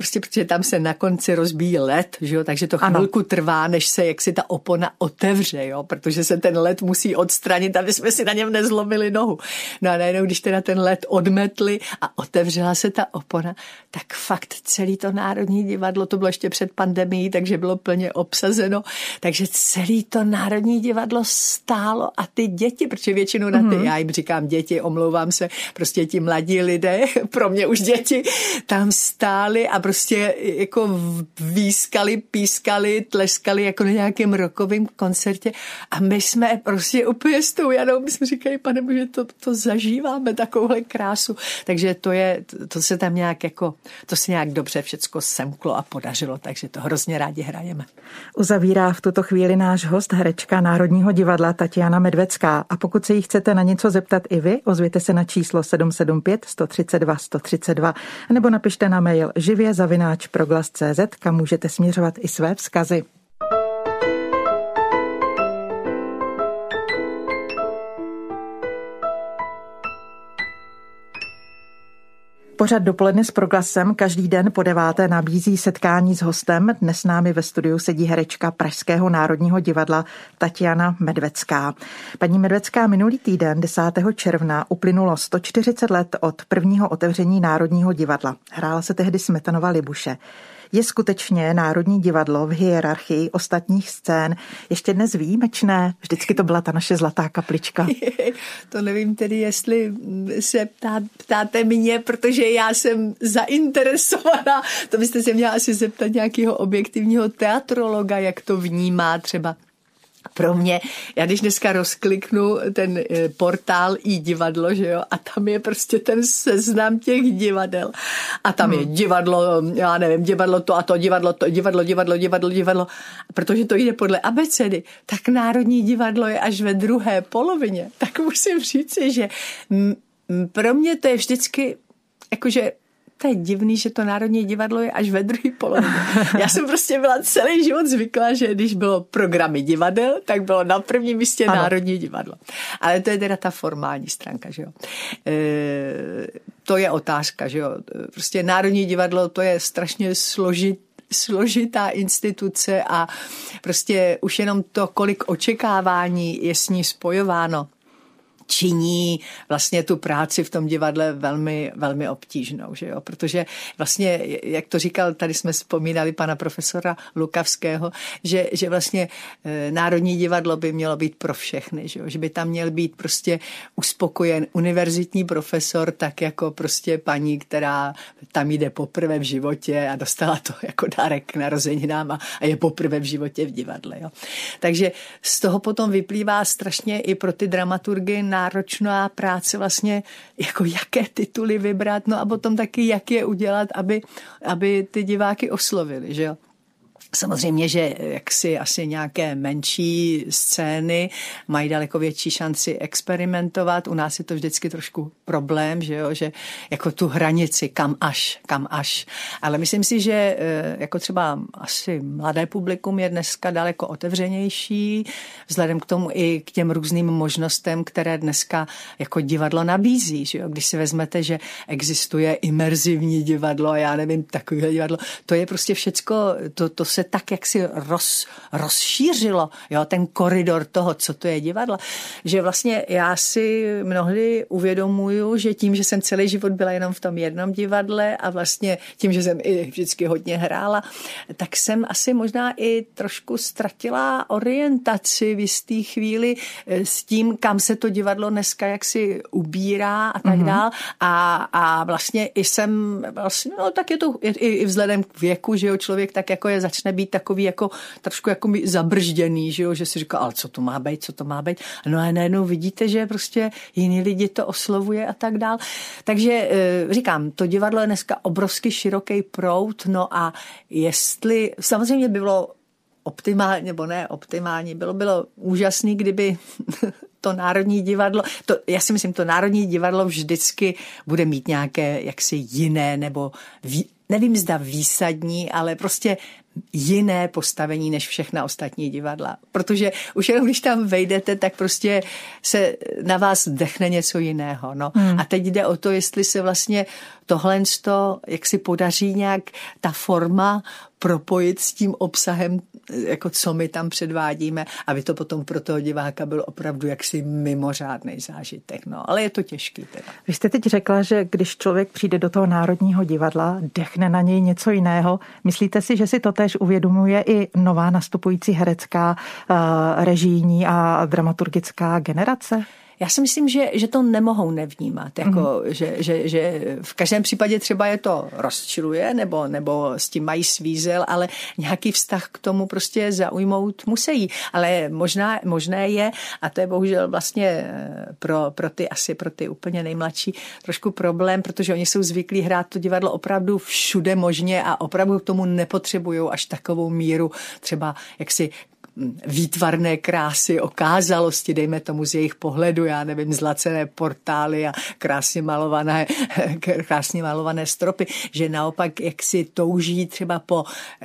Prostě protože tam se na konci rozbíjí led, že jo? takže to chvilku ano. trvá, než se jak si ta opona otevře, jo? protože se ten led musí odstranit, aby jsme si na něm nezlomili nohu. No a najednou, když teda ten led odmetli a otevřela se ta opona, tak fakt celý to Národní divadlo, to bylo ještě před pandemií, takže bylo plně obsazeno, takže celý to Národní divadlo stálo a ty děti, protože většinou na ty, mm-hmm. já jim říkám děti, omlouvám se, prostě ti mladí lidé, pro mě už děti, tam stáli a prostě jako výskali, pískali, tleskali jako na nějakém rokovém koncertě a my jsme prostě úplně s tou Janou, my jsme říkali, pane bože, to, to zažíváme, takovouhle krásu. Takže to je, to se tam nějak jako, to se nějak dobře všecko semklo a podařilo, takže to hrozně rádi hrajeme. Uzavírá v tuto chvíli náš host, herečka Národního divadla Tatiana Medvecká. A pokud se jí chcete na něco zeptat i vy, ozvěte se na číslo 775 132 132 nebo napište na mail živě zavináč proglas.cz, kam můžete směřovat i své vzkazy. Pořad dopoledne s proglasem každý den po deváté nabízí setkání s hostem. Dnes s námi ve studiu sedí herečka Pražského národního divadla Tatiana Medvecká. Paní Medvecká minulý týden 10. června uplynulo 140 let od prvního otevření Národního divadla. Hrála se tehdy Smetanova Libuše je skutečně Národní divadlo v hierarchii ostatních scén ještě dnes výjimečné? Vždycky to byla ta naše zlatá kaplička. To nevím tedy, jestli se ptá, ptáte mě, protože já jsem zainteresovaná. To byste se měla asi zeptat nějakého objektivního teatrologa, jak to vnímá třeba pro mě, já když dneska rozkliknu ten eh, portál i divadlo, že jo, a tam je prostě ten seznam těch divadel. A tam hmm. je divadlo, já nevím, divadlo to a to, divadlo to, divadlo, divadlo, divadlo, divadlo. Protože to jde podle abecedy, tak Národní divadlo je až ve druhé polovině. Tak musím říci, že pro mě to je vždycky jakože to je divný, že to Národní divadlo je až ve druhé polovině. Já jsem prostě byla celý život zvyklá, že když bylo programy divadel, tak bylo na prvním místě ano. Národní divadlo. Ale to je teda ta formální stránka, že jo. E, to je otázka, že jo. Prostě Národní divadlo to je strašně složitý složitá instituce a prostě už jenom to, kolik očekávání je s ní spojováno, činí vlastně tu práci v tom divadle velmi, velmi obtížnou, že jo? protože vlastně, jak to říkal, tady jsme vzpomínali pana profesora Lukavského, že, že vlastně e, Národní divadlo by mělo být pro všechny, že, jo? že by tam měl být prostě uspokojen univerzitní profesor, tak jako prostě paní, která tam jde poprvé v životě a dostala to jako dárek k narozeninám a, a je poprvé v životě v divadle. Jo? Takže z toho potom vyplývá strašně i pro ty dramaturgy na náročná práce vlastně, jako jaké tituly vybrat, no a potom taky, jak je udělat, aby, aby ty diváky oslovili, že jo. Samozřejmě, že jaksi asi nějaké menší scény mají daleko větší šanci experimentovat. U nás je to vždycky trošku problém, že jo, že jako tu hranici, kam až, kam až. Ale myslím si, že eh, jako třeba asi mladé publikum je dneska daleko otevřenější, vzhledem k tomu i k těm různým možnostem, které dneska jako divadlo nabízí. Že jo? Když si vezmete, že existuje imerzivní divadlo, já nevím, takové divadlo, to je prostě všecko, to, to se se tak jak si roz, rozšířilo, jo, ten koridor toho, co to je divadlo, že vlastně já si mnohdy uvědomuju, že tím, že jsem celý život byla jenom v tom jednom divadle a vlastně tím, že jsem i vždycky hodně hrála, tak jsem asi možná i trošku ztratila orientaci v jisté chvíli eh, s tím, kam se to divadlo dneska jaksi ubírá a tak mm-hmm. dál. A, a vlastně i jsem, vlastně, no tak je to i, i vzhledem k věku, že jo, člověk tak jako je začne začne být takový jako trošku jako zabržděný, že, jo? že si říká, ale co to má být, co to má být. No a najednou vidíte, že prostě jiní lidi to oslovuje a tak dál. Takže eh, říkám, to divadlo je dneska obrovsky široký prout, no a jestli, samozřejmě bylo optimální, nebo ne optimální, bylo, bylo úžasný, kdyby to Národní divadlo, to, já si myslím, to Národní divadlo vždycky bude mít nějaké jaksi jiné nebo ví, nevím zda výsadní, ale prostě jiné postavení než všechna ostatní divadla. Protože už jenom když tam vejdete, tak prostě se na vás dechne něco jiného. No. Hmm. A teď jde o to, jestli se vlastně tohle, jak si podaří nějak ta forma propojit s tím obsahem, jako co my tam předvádíme, aby to potom pro toho diváka byl opravdu jaksi mimořádný zážitek. No, ale je to těžký. Teda. Vy jste teď řekla, že když člověk přijde do toho Národního divadla, dechne na něj něco jiného. Myslíte si, že si to tež uvědomuje i nová nastupující herecká, uh, režijní a dramaturgická generace? Já si myslím, že, že to nemohou nevnímat. Jako, mm-hmm. že, že, že v každém případě třeba je to rozčiluje nebo, nebo s tím mají svízel, ale nějaký vztah k tomu prostě zaujmout musí. Ale možná, možné je, a to je bohužel vlastně eh, pro, pro ty asi pro ty úplně nejmladší trošku problém, protože oni jsou zvyklí hrát to divadlo opravdu všude možně a opravdu k tomu nepotřebují až takovou míru třeba jaksi výtvarné krásy, okázalosti, dejme tomu z jejich pohledu, já nevím, zlacené portály a krásně malované, krásně malované stropy, že naopak jak si touží třeba po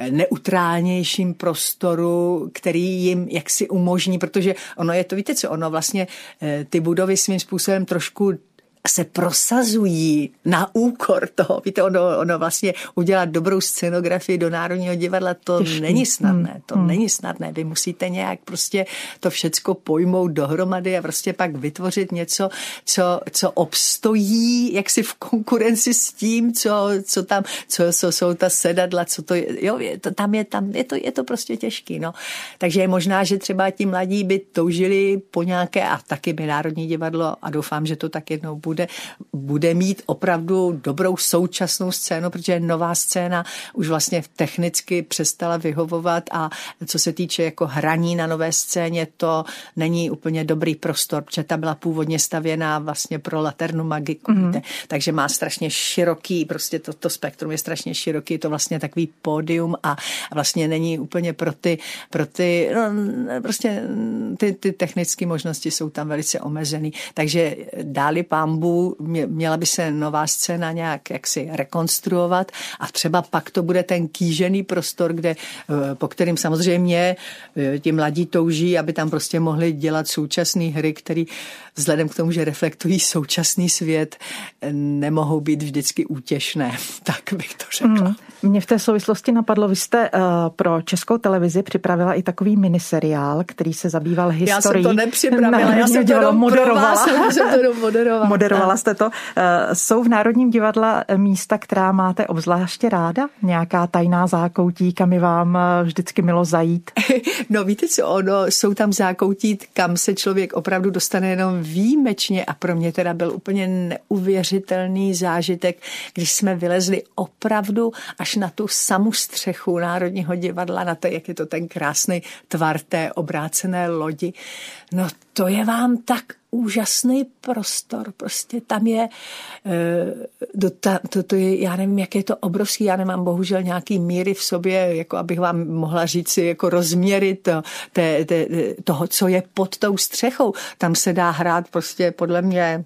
neutrálnějším prostoru, který jim jak si umožní, protože ono je to, víte co, ono vlastně eh, ty budovy svým způsobem trošku se prosazují na úkor toho. Víte, ono, ono vlastně udělat dobrou scenografii do Národního divadla, to Těžký. není snadné. Hmm, to hmm. není snadné. Vy musíte nějak prostě to všecko pojmout dohromady a prostě pak vytvořit něco, co, co obstojí jaksi v konkurenci s tím, co, co tam, co, co jsou ta sedadla, co to je. Jo, je to, tam je, tam je to, je to prostě těžký. No. Takže je možná, že třeba ti mladí by toužili po nějaké, a taky by Národní divadlo, a doufám, že to tak jednou bude, bude, bude mít opravdu dobrou současnou scénu, protože nová scéna už vlastně technicky přestala vyhovovat a co se týče jako hraní na nové scéně, to není úplně dobrý prostor, protože ta byla původně stavěná vlastně pro laternu magiku, mm. víte? takže má strašně široký, prostě to, to spektrum je strašně široký, je to vlastně takový pódium a vlastně není úplně pro ty, pro ty no, prostě ty, ty technické možnosti jsou tam velice omezený, takže dáli pámbu dobu měla by se nová scéna nějak jaksi rekonstruovat a třeba pak to bude ten kýžený prostor, kde, eh, po kterým samozřejmě eh, ti mladí touží, aby tam prostě mohli dělat současné hry, které vzhledem k tomu, že reflektují současný svět, nemohou být vždycky útěšné. Tak bych to řekla. Mm. Mě v té souvislosti napadlo, vy jste uh, pro českou televizi připravila i takový miniseriál, který se zabýval historií. Já jsem to nepřipravila, já jsem to jenom moderovala. já jsem to jenom moderovala. moderovala jste to. Uh, jsou v Národním divadle místa, která máte obzvláště ráda? Nějaká tajná zákoutí, kam je vám vždycky milo zajít? No víte co, ono, jsou tam zákoutí, kam se člověk opravdu dostane jenom výjimečně a pro mě teda byl úplně neuvěřitelný zážitek, když jsme vylezli opravdu až na tu samu střechu Národního divadla, na to, jak je to ten krásný tvar té obrácené lodi. No to je vám tak úžasný prostor, prostě tam je, to, eh, to, to je, já nevím, jak je to obrovský, já nemám bohužel nějaký míry v sobě, jako abych vám mohla říct si jako rozměry to, te, te, toho, co je pod tou střechou. Tam se dá hrát prostě podle mě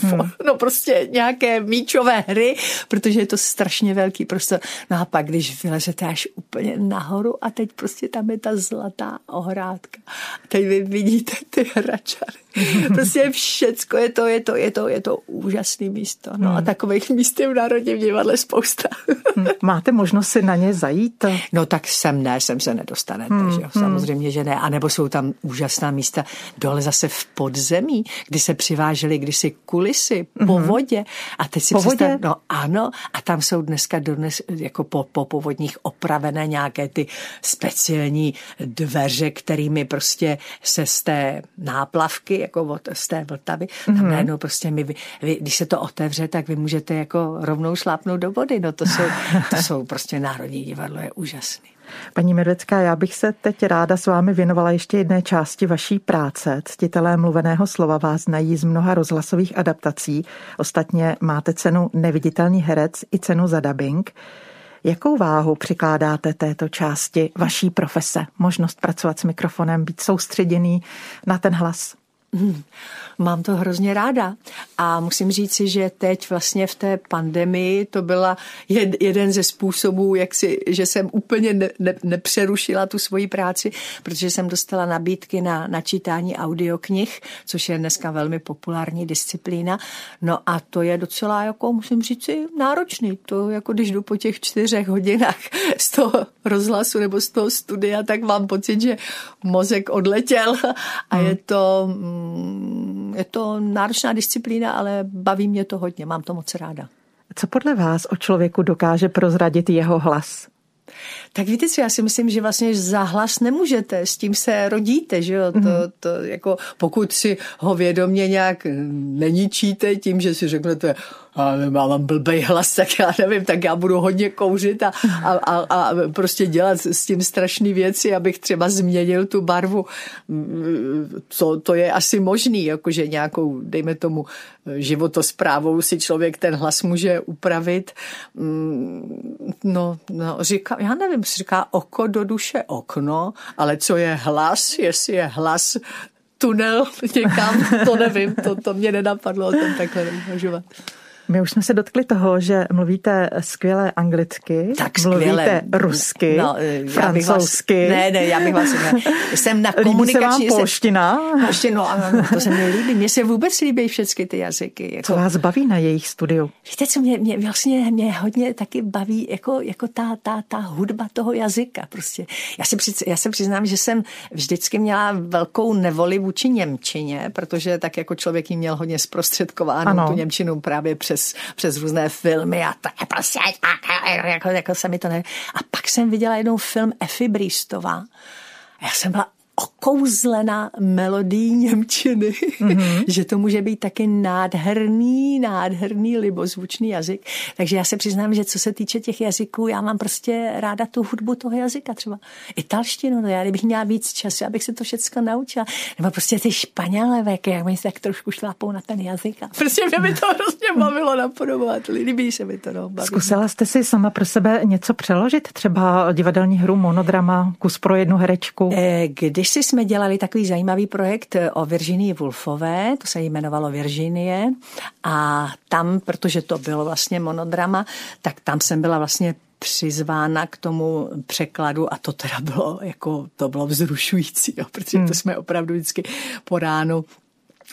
hmm. no prostě nějaké míčové hry, protože je to strašně velký prostor. No a pak, když vylezete až úplně nahoru a teď prostě tam je ta zlatá ohrádka. A teď vy vidíte ty hračary. prostě všecko je to, je to, je to, je to úžasné místo. No a hmm. takových míst je v Národním divadle spousta. Hmm. Máte možnost si na ně zajít? No tak sem ne, sem se nedostanete, hmm. že jo? samozřejmě, že ne. A nebo jsou tam úžasná místa dole zase v podzemí, kdy se přivážely kdysi kulisy po hmm. vodě. A teď si po vodě? no ano, a tam jsou dneska dodnes, jako po, po povodních opravené nějaké ty speciální dveře, kterými prostě se z té náplavky jako od, z té Vltavy, tam mm-hmm. najednou prostě my, vy, když se to otevře, tak vy můžete jako rovnou šlápnout do vody. No to jsou, to jsou prostě Národní divadlo, je úžasný. Paní Medvecká, já bych se teď ráda s vámi věnovala ještě jedné části vaší práce. Ctitelé mluveného slova vás znají z mnoha rozhlasových adaptací. Ostatně máte cenu Neviditelný herec i cenu za dubbing. Jakou váhu přikládáte této části vaší profese? Možnost pracovat s mikrofonem, být soustředěný na ten hlas? Hmm. Mám to hrozně ráda a musím říci, že teď vlastně v té pandemii to byla jed, jeden ze způsobů, jak si, že jsem úplně ne, ne, nepřerušila tu svoji práci, protože jsem dostala nabídky na načítání audioknih, což je dneska velmi populární disciplína. No a to je docela, jako musím říci, náročný. To jako když jdu po těch čtyřech hodinách z toho rozhlasu nebo z toho studia, tak mám pocit, že mozek odletěl a hmm. je to mm, je to náročná disciplína, ale baví mě to hodně, mám to moc ráda. Co podle vás o člověku dokáže prozradit jeho hlas? Tak víte co, já si myslím, že vlastně za hlas nemůžete, s tím se rodíte, že jo, to, mhm. to jako pokud si ho vědomě nějak neničíte tím, že si řeknete, a mám blbej hlas, tak já nevím, tak já budu hodně kouřit a, a, a, a prostě dělat s tím strašné věci, abych třeba změnil tu barvu. To, to je asi možný, jakože nějakou, dejme tomu, životosprávou si člověk ten hlas může upravit. No, no říká, já nevím, říká oko do duše okno, ale co je hlas, jestli je hlas tunel někam, to nevím, to, to mě nenapadlo o tom takhle uvažovat. My už jsme se dotkli toho, že mluvíte skvěle anglicky, tak skvěle. mluvíte rusky, no, francouzsky. Vás, ne, ne, já bych vás ne. Jsem na komunikační... Líbí se vám polština? no, ano, to se mi líbí. Mně se vůbec líbí všechny ty jazyky. Jako... Co vás baví na jejich studiu? Víte, co mě, mě vlastně mě hodně taky baví, jako, jako ta, ta, ta hudba toho jazyka. Prostě. Já, si přiz, já se přiznám, že jsem vždycky měla velkou nevoli vůči Němčině, protože tak jako člověk jí měl hodně zprostředkováno tu Němčinu právě přes přes, přes různé filmy a je prostě, jako, jako se mi to ne... A pak jsem viděla jednou film Effie Bristová. Já jsem byla okouzlena melodii Němčiny, mm-hmm. že to může být taky nádherný, nádherný libozvučný jazyk. Takže já se přiznám, že co se týče těch jazyků, já mám prostě ráda tu hudbu toho jazyka, třeba italštinu, no já kdybych měla víc času, abych se to všechno naučila. Nebo prostě ty španělé, jak mi se tak trošku šlápou na ten jazyk. A prostě mě by to hrozně bavilo napodobovat. Líbí se mi to. No, Zkusila jste si sama pro sebe něco přeložit? Třeba divadelní hru, monodrama, kus pro jednu herečku? Eh, když Kdysi jsme dělali takový zajímavý projekt o Virginii Woolfové, to se jmenovalo Virginie a tam, protože to bylo vlastně monodrama, tak tam jsem byla vlastně přizvána k tomu překladu a to teda bylo jako, to bylo vzrušující, jo, protože to hmm. jsme opravdu vždycky po ránu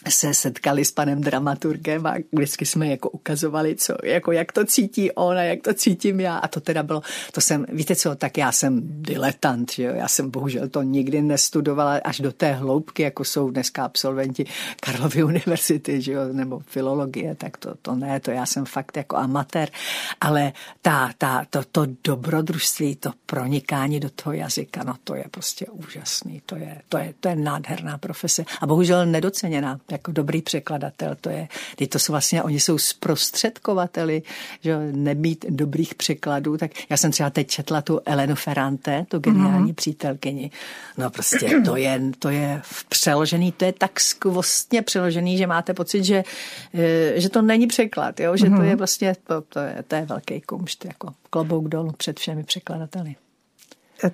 se setkali s panem dramaturgem a vždycky jsme jako ukazovali, co, jako jak to cítí on a jak to cítím já. A to teda bylo, to jsem, víte co, tak já jsem diletant, že jo? já jsem bohužel to nikdy nestudovala až do té hloubky, jako jsou dneska absolventi Karlovy univerzity, že jo? nebo filologie, tak to, to ne, to já jsem fakt jako amatér, ale ta, ta, to, to dobrodružství, to pronikání do toho jazyka, no to je prostě úžasný, to je, to je, to je nádherná profese a bohužel nedoceněná jako dobrý překladatel, to je, teď to jsou vlastně, oni jsou zprostředkovateli, že nebýt dobrých překladů, tak já jsem třeba teď četla tu Elenu Ferrante, tu geniální mm-hmm. přítelkyni, no prostě to je, to je přeložený, to je tak skvostně přeložený, že máte pocit, že, eh, že to není překlad, jo? že mm-hmm. to je vlastně, to, to, je, to je velký kumšt, jako klobouk dolů před všemi překladateli.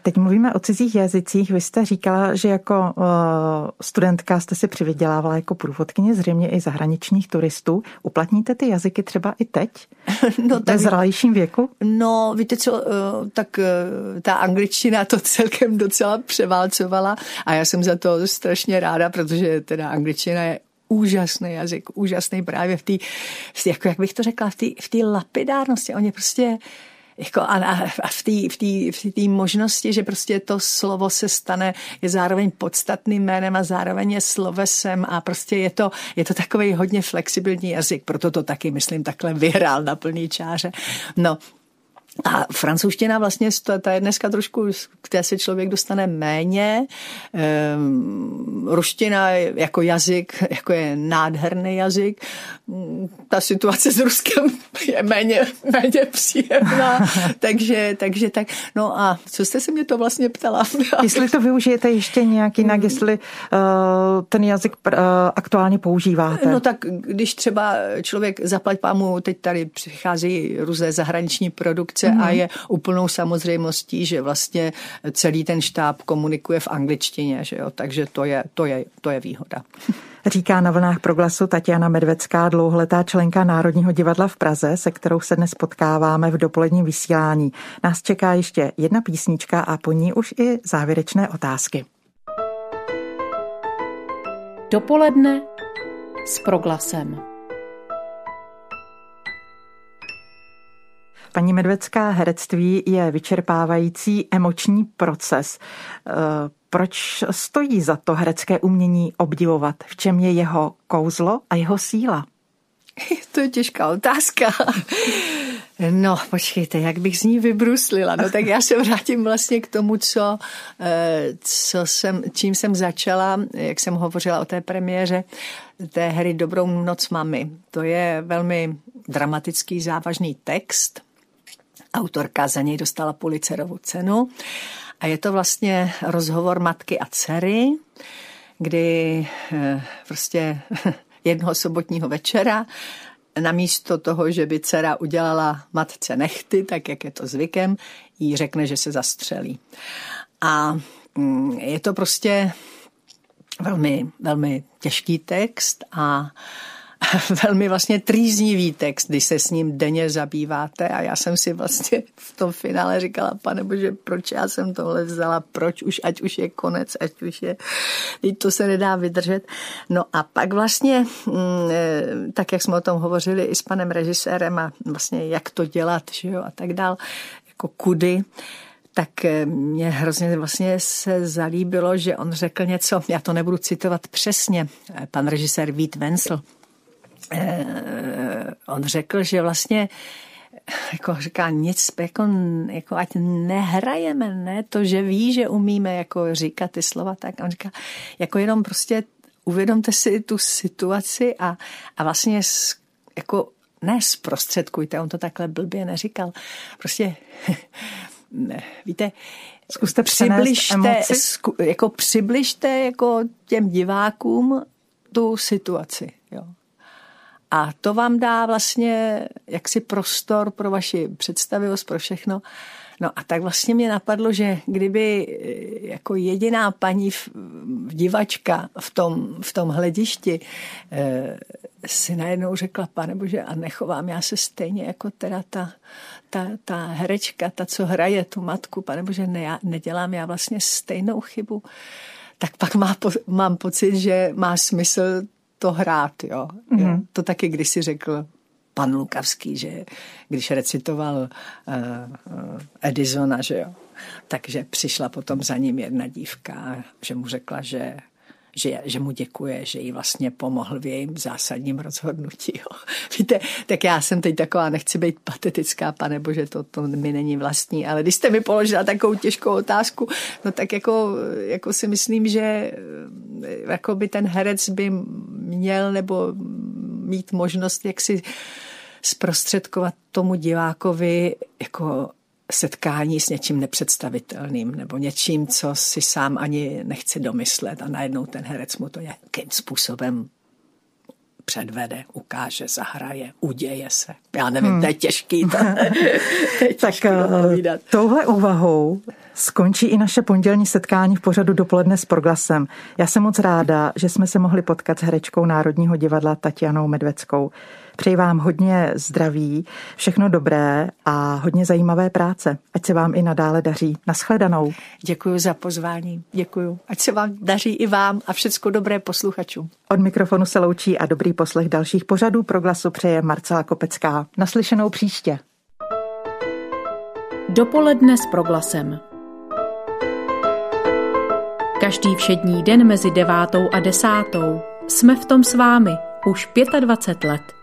Teď mluvíme o cizích jazycích. Vy jste říkala, že jako uh, studentka jste si přivydělávala jako průvodkyně zřejmě i zahraničních turistů. Uplatníte ty jazyky třeba i teď? No, tak, ve zralějším věku? No, víte co, uh, tak uh, ta angličtina to celkem docela převálcovala a já jsem za to strašně ráda, protože teda angličtina je úžasný jazyk, úžasný právě v té, jako jak bych to řekla, v té lapidárnosti. Oni prostě jako a, a v té v v možnosti, že prostě to slovo se stane, je zároveň podstatným jménem a zároveň je slovesem a prostě je to, je to takový hodně flexibilní jazyk, proto to taky, myslím, takhle vyhrál na plný čáře. No, A francouzština vlastně, ta je dneska trošku, k té se člověk dostane méně. Ehm, ruština jako jazyk, jako je nádherný jazyk. Ta situace s Ruskem je méně, méně příjemná. takže, takže tak. No a co jste se mě to vlastně ptala? jestli to využijete ještě nějak jinak, jestli uh, ten jazyk uh, aktuálně používáte. No tak když třeba člověk zaplať pámu, teď tady přichází různé zahraniční produkce mm-hmm. a je úplnou samozřejmostí, že vlastně celý ten štáb komunikuje v angličtině, že jo? takže to je, to, je, to je výhoda. Říká na vlnách proglasu Tatiana Medvecká, dlouholetá členka Národního divadla v Praze, se kterou se dnes potkáváme v dopoledním vysílání. Nás čeká ještě jedna písnička a po ní už i závěrečné otázky. Dopoledne s proglasem. Paní Medvecká, herectví je vyčerpávající emoční proces. Eh, proč stojí za to herecké umění obdivovat? V čem je jeho kouzlo a jeho síla? To je těžká otázka. No, počkejte, jak bych z ní vybruslila. No tak já se vrátím vlastně k tomu, co, eh, co jsem, čím jsem začala, jak jsem hovořila o té premiéře té hry Dobrou noc mami. To je velmi dramatický, závažný text, Autorka za něj dostala Pulitzerovu cenu a je to vlastně rozhovor matky a dcery, kdy eh, prostě jednoho sobotního večera namísto toho, že by dcera udělala matce nechty, tak jak je to zvykem, jí řekne, že se zastřelí. A mm, je to prostě velmi, velmi těžký text a velmi vlastně trýznivý text, když se s ním denně zabýváte. A já jsem si vlastně v tom finále říkala, pane bože, proč já jsem tohle vzala, proč už, ať už je konec, ať už je, teď to se nedá vydržet. No a pak vlastně, mm, eh, tak jak jsme o tom hovořili i s panem režisérem a vlastně jak to dělat, že jo, a tak dál, jako kudy, tak eh, mě hrozně vlastně se zalíbilo, že on řekl něco, já to nebudu citovat přesně, pan režisér Vít Eh, on řekl, že vlastně jako říká nic, jako, jako ať nehrajeme, ne, to, že ví, že umíme jako říkat ty slova, tak on říká, jako jenom prostě uvědomte si tu situaci a, a vlastně jako ne zprostředkujte, on to takhle blbě neříkal, prostě ne, víte, Zkuste přibližte, zku, jako přibližte jako těm divákům tu situaci. Jo. A to vám dá vlastně jaksi prostor pro vaši představivost, pro všechno. No a tak vlastně mě napadlo, že kdyby eh, jako jediná paní v, v divačka v tom, v tom hledišti eh, si najednou řekla, pane bože, a nechovám já se stejně jako teda ta, ta, ta herečka, ta, co hraje tu matku, pane bože, ne, já, nedělám já vlastně stejnou chybu, tak pak má, mám pocit, že má smysl to hrát, jo. Mm-hmm. To taky když si řekl pan Lukavský, že když recitoval uh, Edisona, že jo, takže přišla potom za ním jedna dívka, že mu řekla, že že, že mu děkuje, že jí vlastně pomohl v jejím zásadním rozhodnutí. Jo. Víte, tak já jsem teď taková, nechci být patetická, pane bože, to, to mi není vlastní, ale když jste mi položila takovou těžkou otázku, no tak jako, jako si myslím, že eh, jako by ten herec by měl nebo mít možnost jak si zprostředkovat tomu divákovi jako setkání s něčím nepředstavitelným nebo něčím, co si sám ani nechce domyslet a najednou ten herec mu to nějakým způsobem předvede, ukáže, zahraje, uděje se. Já nevím, hmm. to je těžký. To, to je tak eh, touhle úvahou skončí i naše pondělní setkání v pořadu dopoledne s Proglasem. Já jsem moc ráda, že jsme se mohli potkat s herečkou Národního divadla Tatianou Medveckou. Přeji vám hodně zdraví, všechno dobré a hodně zajímavé práce. Ať se vám i nadále daří. Naschledanou. Děkuji za pozvání. Děkuji. Ať se vám daří i vám a všechno dobré posluchačům. Od mikrofonu se loučí a dobrý poslech dalších pořadů Proglasu přeje Marcela Kopecká. Naslyšenou příště. Dopoledne s Proglasem. Každý všední den mezi devátou a desátou jsme v tom s vámi už 25 let.